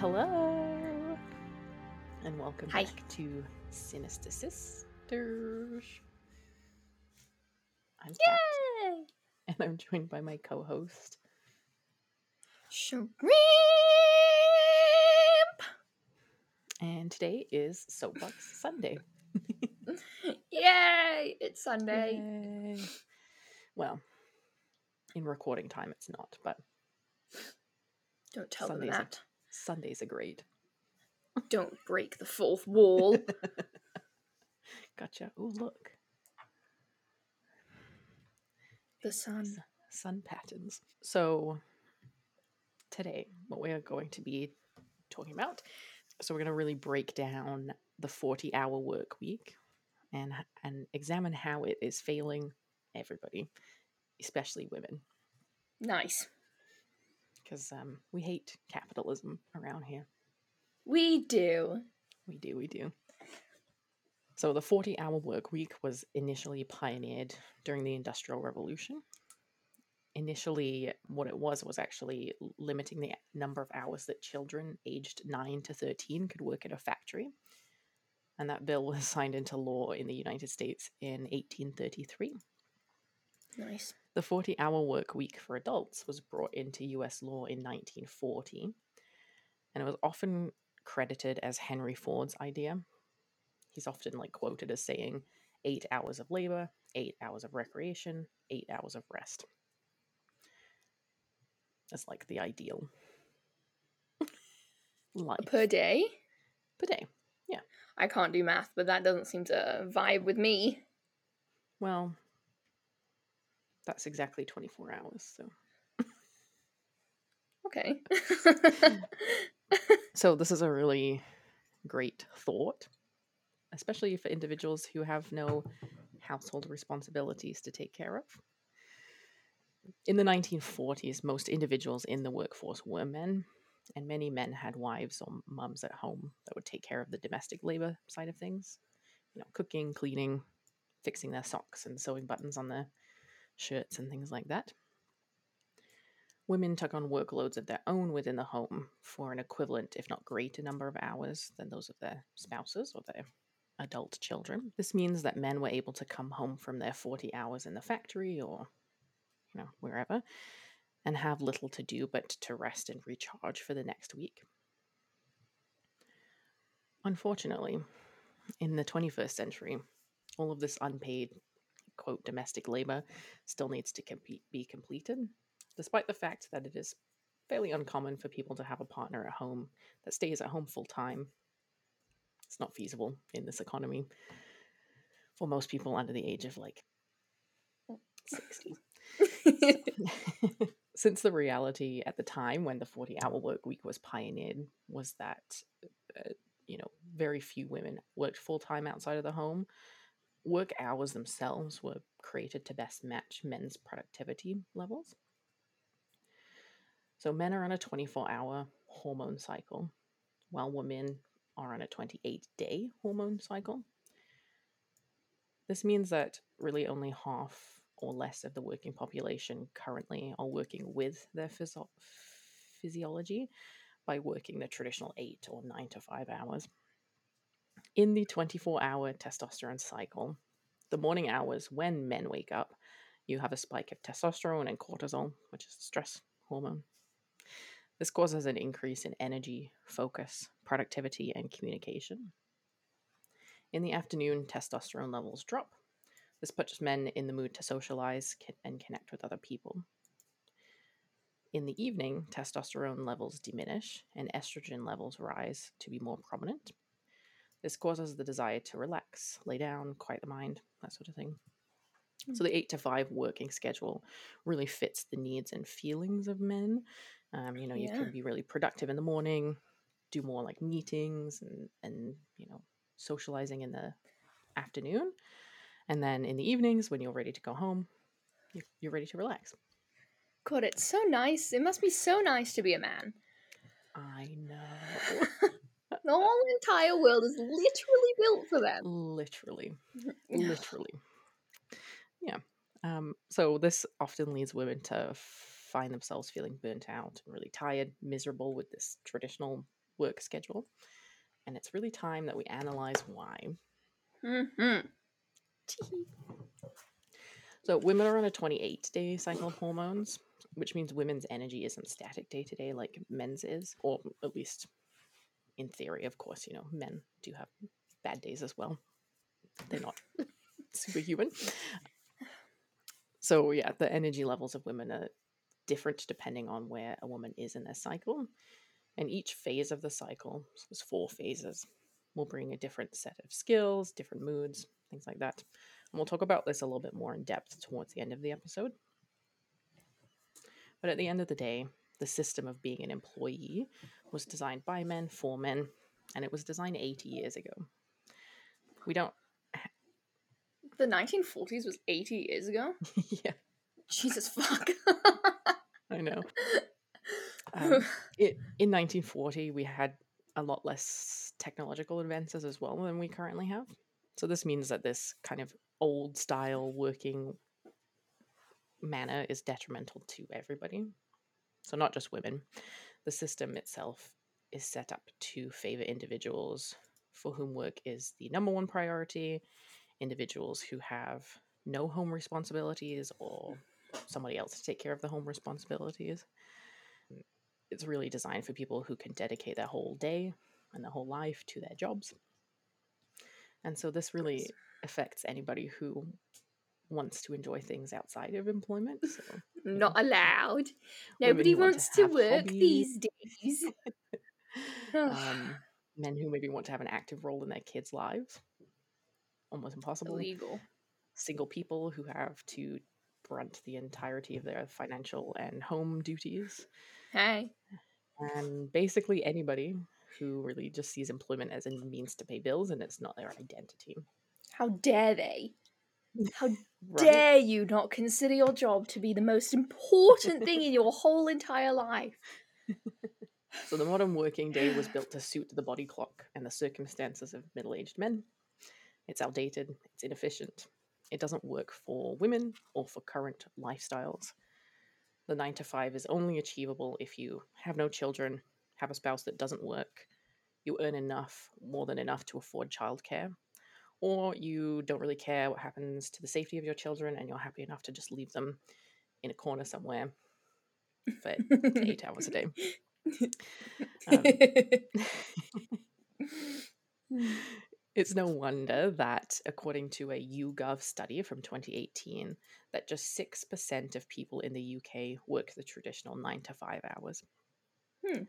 hello, and welcome Hi. back to Sinister Sisters. I'm Kat, Yay! and I'm joined by my co-host. Shrimp! And today is Soapbox Sunday. Yay! It's Sunday. Yay. Well, in recording time, it's not, but Don't tell Sundays them that. Sundays are great. Don't break the fourth wall. Gotcha. Oh, look, the sun. sun patterns. So today, what we are going to be talking about, so we're going to really break down the 40-hour work week and and examine how it is failing everybody, especially women, Nice. Because um, we hate capitalism around here. We do. We do, we do. So the 40 hour work week was initially pioneered during the Industrial Revolution. Initially, what it was was actually limiting the number of hours that children aged 9 to 13 could work at a factory. And that bill was signed into law in the United States in 1833. Nice. The 40 hour work week for adults was brought into US law in 1940, and it was often credited as Henry Ford's idea. He's often like quoted as saying, eight hours of labor, eight hours of recreation, eight hours of rest. That's like the ideal life Per day? per day. Yeah. I can't do math, but that doesn't seem to vibe with me. Well, that's exactly 24 hours. So. Okay. So this is a really great thought, especially for individuals who have no household responsibilities to take care of. In the 1940s, most individuals in the workforce were men, and many men had wives or mums at home that would take care of the domestic labor side of things. You know, cooking, cleaning, fixing their socks and sewing buttons on their shirts and things like that. Women took on workloads of their own within the home for an equivalent, if not greater, number of hours than those of their spouses or their adult children. This means that men were able to come home from their 40 hours in the factory or, you know, wherever, and have little to do but to rest and recharge for the next week. Unfortunately, in the 21st century, all of this unpaid, quote, domestic labor still needs to compete, be completed despite the fact that it is fairly uncommon for people to have a partner at home that stays at home full time. It's not feasible in this economy for most people under the age of like 60. Since the reality at the time when the 40 hour work week was pioneered was that, uh, you know, very few women worked full time outside of the home, work hours themselves were created to best match men's productivity levels. So men are on a 24 hour hormone cycle, while women are on a 28 day hormone cycle. This means that really only half or less of the working population currently are working with their physio- physiology by working the traditional eight or nine to five hours. In the 24 hour testosterone cycle, the morning hours when men wake up, you have a spike of testosterone and cortisol, which is stress hormone. This causes an increase in energy, focus, productivity, and communication. In the afternoon, testosterone levels drop. This puts men in the mood to socialize and connect with other people. In the evening, testosterone levels diminish and estrogen levels rise to be more prominent. This causes the desire to relax, lay down, quiet the mind, that sort of thing. So the eight to five working schedule really fits the needs and feelings of men. Um, you know, you Yeah. can be really productive in the morning, do more like meetings and and you know socializing in the afternoon, and then in the evenings when you're ready to go home, you're, you're ready to relax. God, it's so nice. It must be so nice to be a man. I know, The whole entire world is literally built for them. literally, literally, yeah. Um, so this often leads women to find themselves feeling burnt out and really tired, miserable with this traditional work schedule. And it's really time that we analyze why. hmm So, women are on a 28 day cycle of hormones, which means women's energy isn't static day to day like men's is, or at least in theory, of course, you know, men do have bad days as well. They're not superhuman. So, yeah, the energy levels of women are different depending on where a woman is in their cycle. And each phase of the cycle, so there's four phases, will bring a different set of skills, different moods, things like that. And we'll talk about this a little bit more in depth towards the end of the episode. But at the end of the day, the system of being an employee was designed by men for men, and it was designed 80 years ago. We don't, The 1940s was 80 years ago. yeah, Jesus fuck. I know. Um, it, in 1940, we had a lot less technological advances as well than we currently have. So this means that this kind of old style working manner is detrimental to everybody. So not just women. The system itself is set up to favor individuals for whom work is the number one priority, individuals who have no home responsibilities or somebody else to take care of the home responsibilities. It's really designed for people who can dedicate their whole day and their whole life to their jobs. And so this really affects anybody who wants to enjoy things outside of employment. So Not allowed. Nobody who want to wants to work hobbies. these days. um, men who maybe want to have an active role in their kids' lives, almost impossible. Illegal. Single people who have to brunt the entirety of their financial and home duties. Hey. and basically anybody who really just sees employment as a means to pay bills and it's not their identity. How dare they? How Right? dare you not consider your job to be the most important thing in your whole entire life? So the modern working day was built to suit the body clock and the circumstances of middle-aged men. It's outdated, it's inefficient. It doesn't work for women or for current lifestyles. The 9 to 5 is only achievable if you have no children, have a spouse that doesn't work, you earn enough, more than enough to afford childcare, or you don't really care what happens to the safety of your children and you're happy enough to just leave them in a corner somewhere for eight hours a day. Um, It's no wonder that, according to a YouGov study from 2018, that just 6% of people in the UK work the traditional 9 to 5 hours. Hmm.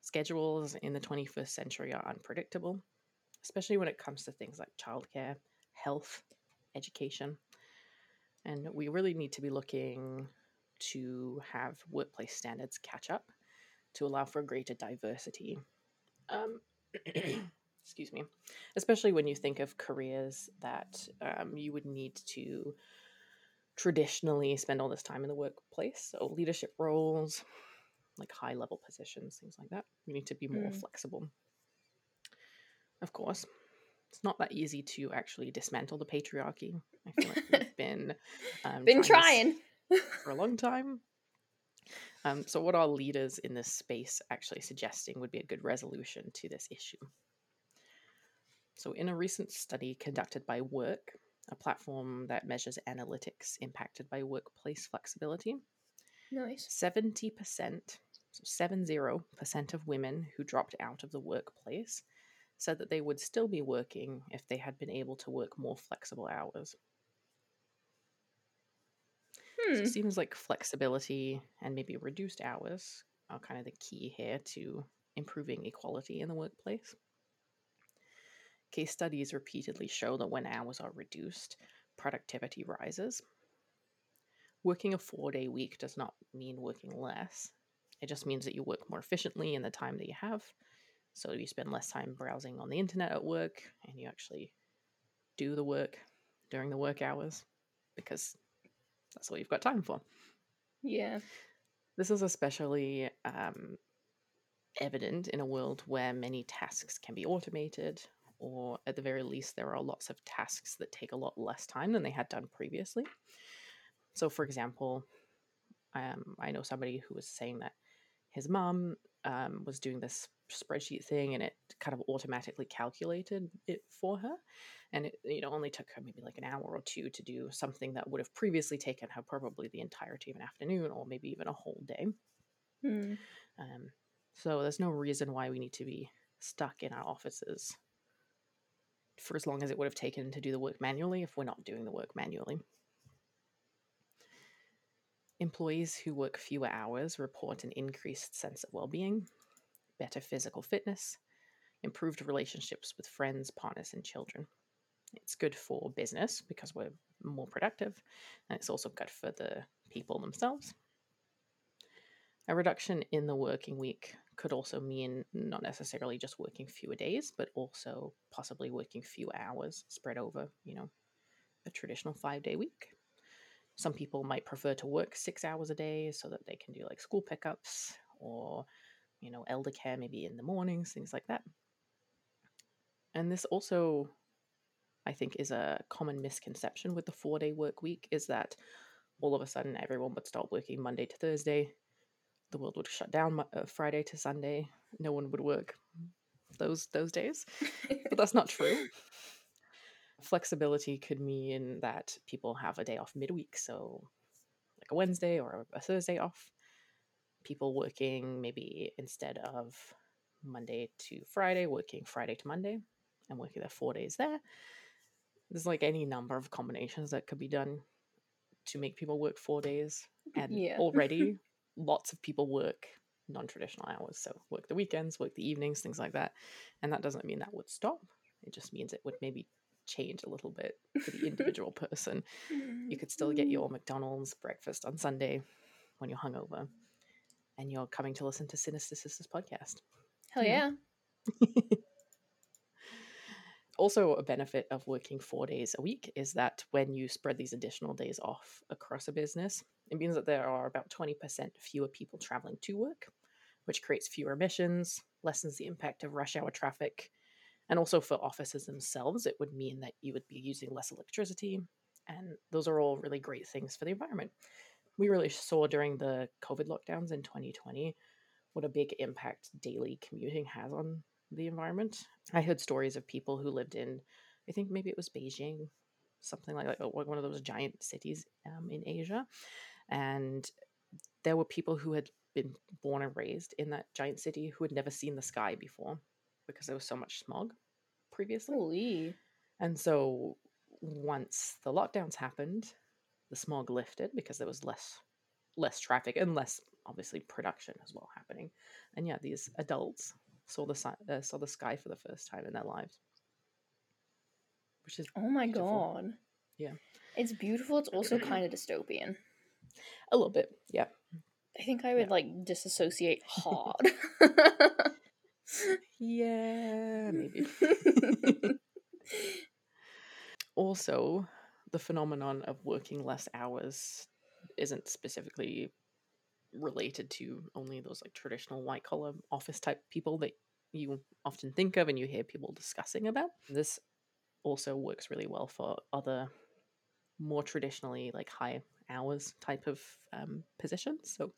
Schedules in the 21st century are unpredictable, especially when it comes to things like childcare, health, education. And we really need to be looking to have workplace standards catch up to allow for greater diversity. Um, excuse me, especially when you think of careers that um, you would need to traditionally spend all this time in the workplace. So, leadership roles, like high level positions, things like that. You need to be more Mm. flexible. Of course, it's not that easy to actually dismantle the patriarchy. I feel like we've been um, Been this trying. for a long time. Um, so, what are leaders in this space actually suggesting would be a good resolution to this issue? So, in a recent study conducted by Werk, a platform that measures analytics impacted by workplace flexibility, Nice. 70%, so 70% of women who dropped out of the workplace said that they would still be working if they had been able to work more flexible hours. So Hmm. it seems like flexibility and maybe reduced hours are kind of the key here to improving equality in the workplace. Case studies repeatedly show that when hours are reduced, productivity rises. Working a four day week does not mean working less, it just means that you work more efficiently in the time that you have. So you spend less time browsing on the internet at work and you actually do the work during the work hours because that's all you've got time for. Yeah. This is especially um, evident in a world where many tasks can be automated, or at the very least, there are lots of tasks that take a lot less time than they had done previously. So, for example, um, I know somebody who was saying that his mom um, was doing this spreadsheet thing and it kind of automatically calculated it for her. And it you know only took her maybe like an hour or two to do something that would have previously taken her probably the entirety of an afternoon or maybe even a whole day. Hmm. um, so there's no reason why we need to be stuck in our offices for as long as it would have taken to do the work manually if we're not doing the work manually Employees who work fewer hours report an increased sense of well being, better physical fitness, improved relationships with friends, partners, and children. It's good for business because we're more productive, and it's also good for the people themselves. A reduction in the working week could also mean not necessarily just working fewer days, but also possibly working fewer hours spread over, you know, a traditional five day week. Some people might prefer to work six hours a day so that they can do like school pickups or, you know, elder care maybe in the mornings, things like that. And this also, I think, is a common misconception with the four day work week is that all of a sudden everyone would start working Monday to Thursday. The world would shut down uh, Friday to Sunday. No one would work those those days, but that's not true. Flexibility could mean that people have a day off midweek, so like a Wednesday or a Thursday off. People working maybe instead of Monday to Friday, working Friday to Monday, and working their four days there. There's like any number of combinations that could be done to make people work four days. And Yeah. already lots of people work non traditional hours. So work the weekends, work the evenings, things like that. And that doesn't mean that would stop. It just means it would maybe change a little bit for the individual person. You could still get your mm. McDonald's breakfast on Sunday when you're hungover and you're coming to listen to Sinister Sisters podcast. Hell hmm. yeah. Also, a benefit of working four days a week is that when you spread these additional days off across a business, it means that there are about 20% fewer people traveling to work, which creates fewer emissions, lessens the impact of rush hour traffic, and also for offices themselves, it would mean that you would be using less electricity. And those are all really great things for the environment. We really saw during the COVID lockdowns in 2020 what a big impact daily commuting has on the environment. I heard stories of people who lived in, I think maybe it was Beijing, something like that, one of those giant cities um, in Asia. And there were people who had been born and raised in that giant city who had never seen the sky before because there was so much smog previously. Holy. And so once the lockdowns happened, the smog lifted because there was less less traffic and less obviously production as well happening. And yeah, these adults saw the si- uh, saw the sky for the first time in their lives, which is Oh my Beautiful. god. Yeah. It's beautiful. It's also kind of dystopian. a little bit. Yeah, I think I would like disassociate hard. yeah, maybe. also, the phenomenon of working less hours isn't specifically related to only those like traditional white collar office type people that you often think of and you hear people discussing about. This also works really well for other more traditionally like high hours type of um, positions. So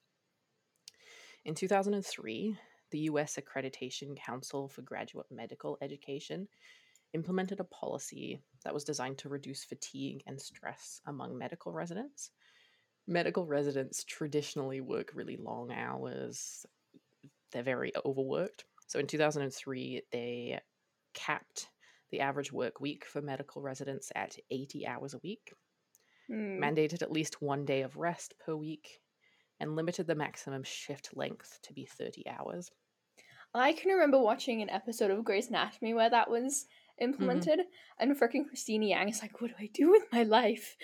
in 2003, the US Accreditation Council for Graduate Medical Education implemented a policy that was designed to reduce fatigue and stress among medical residents. Medical residents traditionally work really long hours, they're very overworked. So in 2003, they capped the average work week for medical residents at 80 hours a week, Hmm. mandated at least one day of rest per week, and limited the maximum shift length to be 30 hours. I can remember watching an episode of Grey's Anatomy where that was implemented, and freaking Cristina Yang is like, "What do I do with my life?"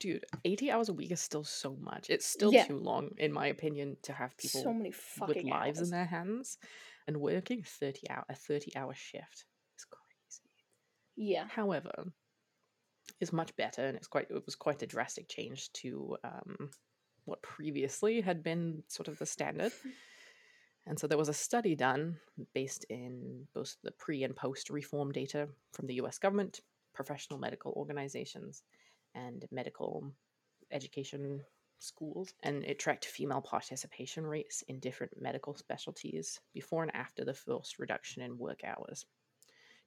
Dude, 80 hours a week is still so much. It's still Yeah. too long, in my opinion, to have people so many with fucking lives hours. in their hands. And working 30 hour a 30 hour shift is crazy. Yeah. However, is much better and it's quite it was quite a drastic change to um, what previously had been sort of the standard. And so there was a study done based in both the pre and post reform data from the US government, professional medical organizations, and medical education schools, and it tracked female participation rates in different medical specialties before and after the first reduction in work hours.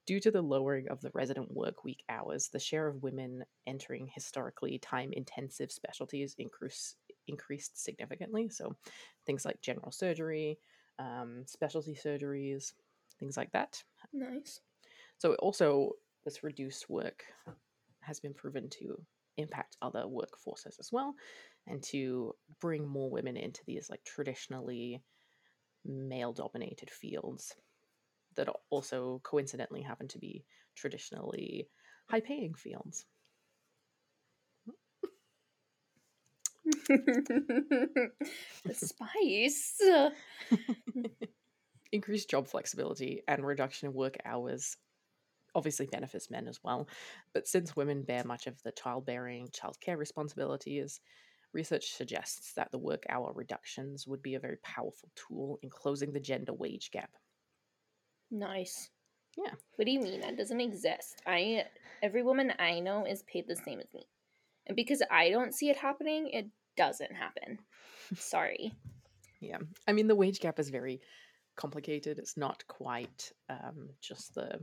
Due to the lowering of the resident work week hours, the share of women entering historically time intensive specialties increase, increased significantly. So, things like general surgery, um, specialty surgeries, things like that. Nice. So, also, this reduced work has been proven to impact other workforces as well and to bring more women into these like traditionally male dominated fields that also coincidentally happen to be traditionally high paying fields. the spice. Increased job flexibility and reduction in work hours obviously benefits men as well. But since women bear much of the childbearing, childcare responsibilities, research suggests that the work hour reductions would be a very powerful tool in closing the gender wage gap. Nice. Yeah. What do you mean that doesn't exist? I every woman I know is paid the same as me. And because I don't see it happening, it doesn't happen. Sorry. Yeah. I mean the wage gap is very complicated. It's not quite um, just the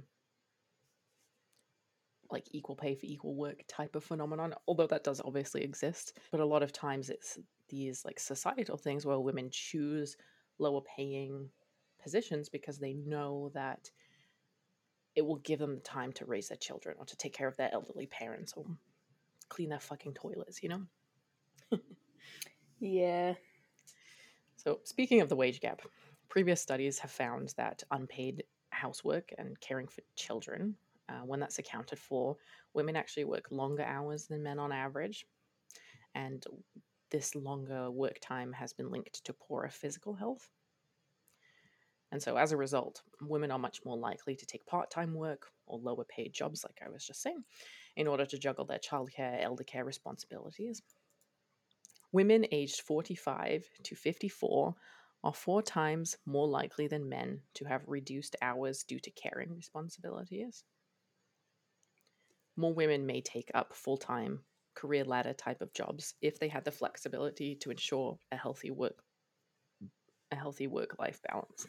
like equal pay for equal work type of phenomenon, although that does obviously exist. But a lot of times it's these like societal things where women choose lower paying positions because they know that it will give them the time to raise their children or to take care of their elderly parents or clean their fucking toilets, you know? yeah. So, speaking of the wage gap, previous studies have found that unpaid housework and caring for children, uh, when that's accounted for, women actually work longer hours than men on average. And this longer work time has been linked to poorer physical health. And so, as a result, women are much more likely to take part time work or lower paid jobs, like I was just saying, in order to juggle their childcare, elder care responsibilities. Women aged 45 to 54 are four times more likely than men to have reduced hours due to caring responsibilities. More women may take up full time career ladder type of jobs if they had the flexibility to ensure a healthy work a healthy work life balance,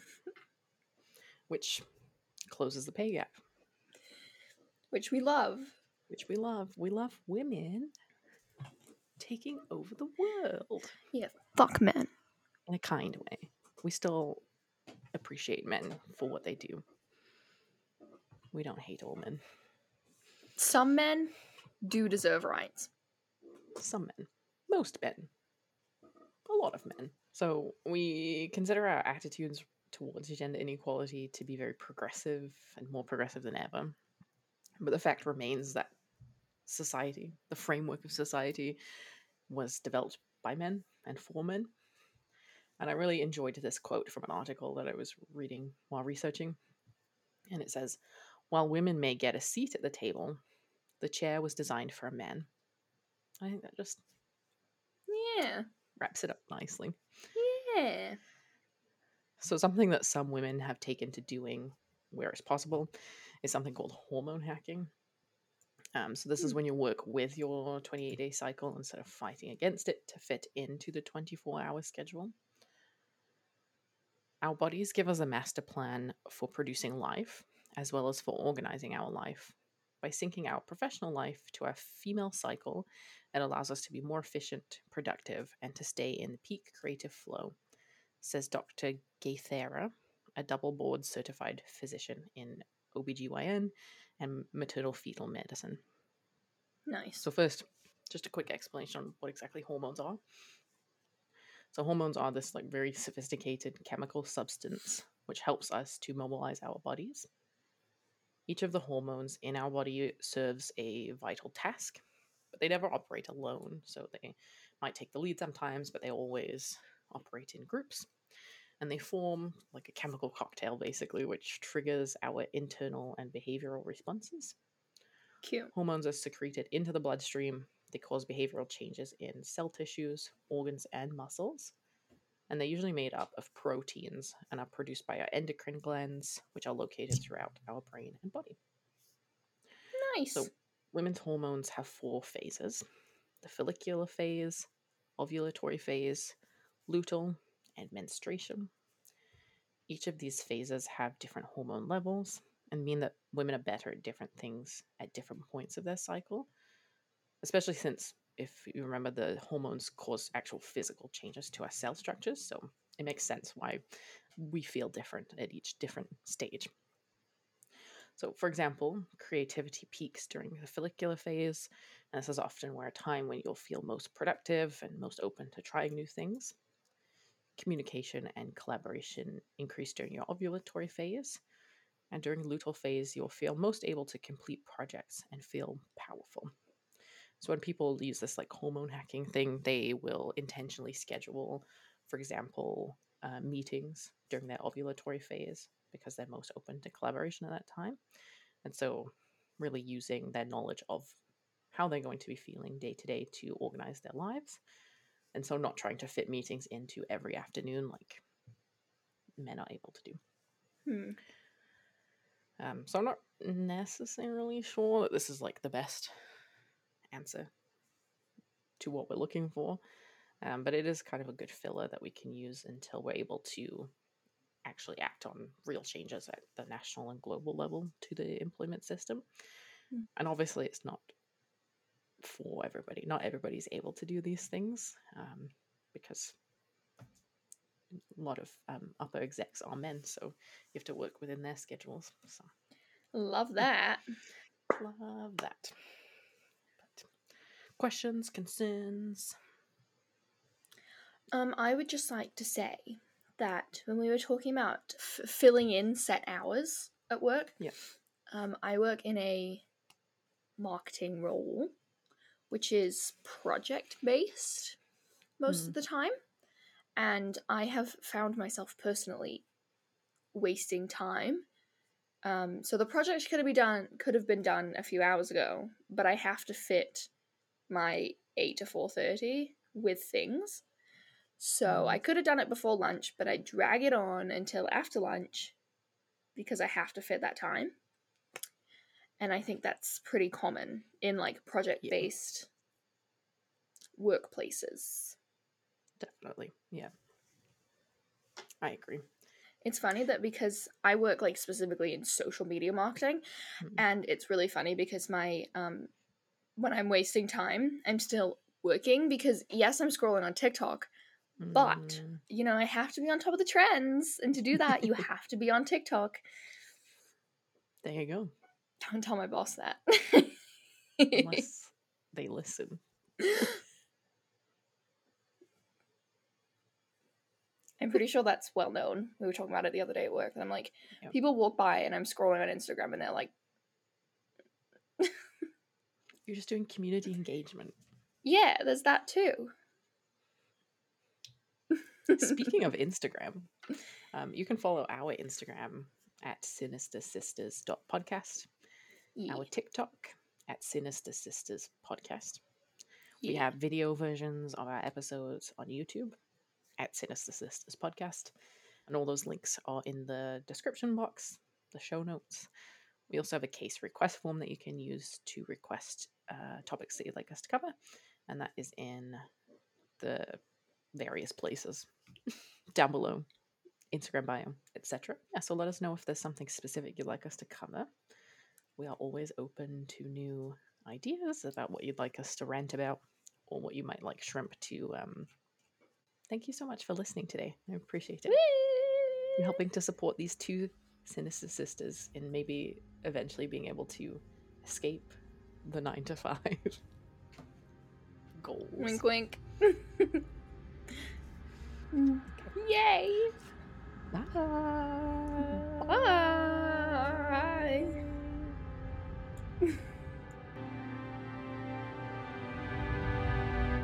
which closes the pay gap. Which we love. Which we love. We love women taking over the world. Yeah, fuck men. In a kind way. We still appreciate men for what they do. We don't hate all men. Some men do deserve rights. Some men. Most men. A lot of men. So we consider our attitudes towards gender inequality to be very progressive and more progressive than ever. But the fact remains that society, the framework of society, was developed by men and for men. And I really enjoyed this quote from an article that I was reading while researching. And it says, While women may get a seat at the table, the chair was designed for a man. I think that just Yeah. wraps it up nicely. Yeah. So, something that some women have taken to doing where it's possible is something called hormone hacking. Um, so, this is Hmm. when you work with your 28 day cycle instead of fighting against it to fit into the 24 hour schedule. Our bodies give us a master plan for producing life as well as for organizing our life. By syncing our professional life to our female cycle, it allows us to be more efficient, productive, and to stay in the peak creative flow, says Dr. Gaithera, a double board certified physician in OBGYN and maternal fetal medicine. Nice. So, first, just a quick explanation on what exactly hormones are. So, hormones are this like very sophisticated chemical substance which helps us to mobilize our bodies. Each of the hormones in our body serves a vital task, but they never operate alone. So, they might take the lead sometimes, but they always operate in groups. And they form like a chemical cocktail, basically, which triggers our internal and behavioral responses. Cute. Hormones are secreted into the bloodstream. They cause behavioral changes in cell tissues, organs, and muscles. And they're usually made up of proteins and are produced by our endocrine glands, which are located throughout our brain and body. Nice. So, women's hormones have four phases the follicular phase, ovulatory phase, luteal, and menstruation. Each of these phases have different hormone levels and mean that women are better at different things at different points of their cycle, especially since, if you remember, the hormones cause actual physical changes to our cell structures. So it makes sense why we feel different at each different stage. So, for example, creativity peaks during the follicular phase, and this is often where a time when you'll feel most productive and most open to trying new things. Communication and collaboration increase during your ovulatory phase, and during the luteal phase, you'll feel most able to complete projects and feel powerful. So, when people use this like hormone hacking thing, they will intentionally schedule, for example, uh, meetings during their ovulatory phase because they're most open to collaboration at that time. And so, really using their knowledge of how they're going to be feeling day to day to organize their lives. And so, not trying to fit meetings into every afternoon like men are able to do. Hmm. Um, so, I'm not necessarily sure that this is like the best answer to what we're looking for. Um, but it is kind of a good filler that we can use until we're able to actually act on real changes at the national and global level to the employment system. Mm. And obviously, it's not for everybody. Not everybody's able to do these things um, because a lot of um, upper execs are men, so you have to work within their schedules. So Love that. love that. But questions, concerns? Um, I would just like to say that when we were talking about f- filling in set hours at work, Yeah. um, I work in a marketing role, which is project based most of the time, and I have found myself personally wasting time. Um, so the project could have been done could have been done a few hours ago, but I have to fit my eight to four thirty with things. So Mm. I could have done it before lunch, but I drag it on until after lunch because I have to fit that time. And I think that's pretty common in like project based workplaces. Definitely. Yeah. I agree. It's funny that because I work like specifically in social media marketing, Mhm. and it's really funny because my um when I'm wasting time, I'm still working because yes, I'm scrolling on TikTok, but Mm, you know, I have to be on top of the trends, and to do that, you have to be on TikTok. there you go. Don't tell my boss that. Unless they listen. I'm pretty sure that's well known. We were talking about it the other day at work. And I'm like, Yep. people walk by and I'm scrolling on Instagram and they're like, You're just doing community engagement. yeah, there's that too. Speaking of Instagram, um, you can follow our Instagram at sinistersisters.podcast, Yeah. our TikTok at Sinister Sisters Podcast. We have video versions of our episodes on YouTube at Sinister Sisters Podcast. And all those links are in the description box, the show notes. We also have a case request form that you can use to request uh, topics that you'd like us to cover. And that is in the various places down below Instagram bio, etc. Yeah, so let us know if there's something specific you'd like us to cover. We are always open to new ideas about what you'd like us to rant about or what you might like shrimp to. Um, thank you so much for listening today. I appreciate it. You're helping to support these two sinister sisters in maybe eventually being able to escape the nine to five goals. Wink, wink. Yay! Bye. Bye.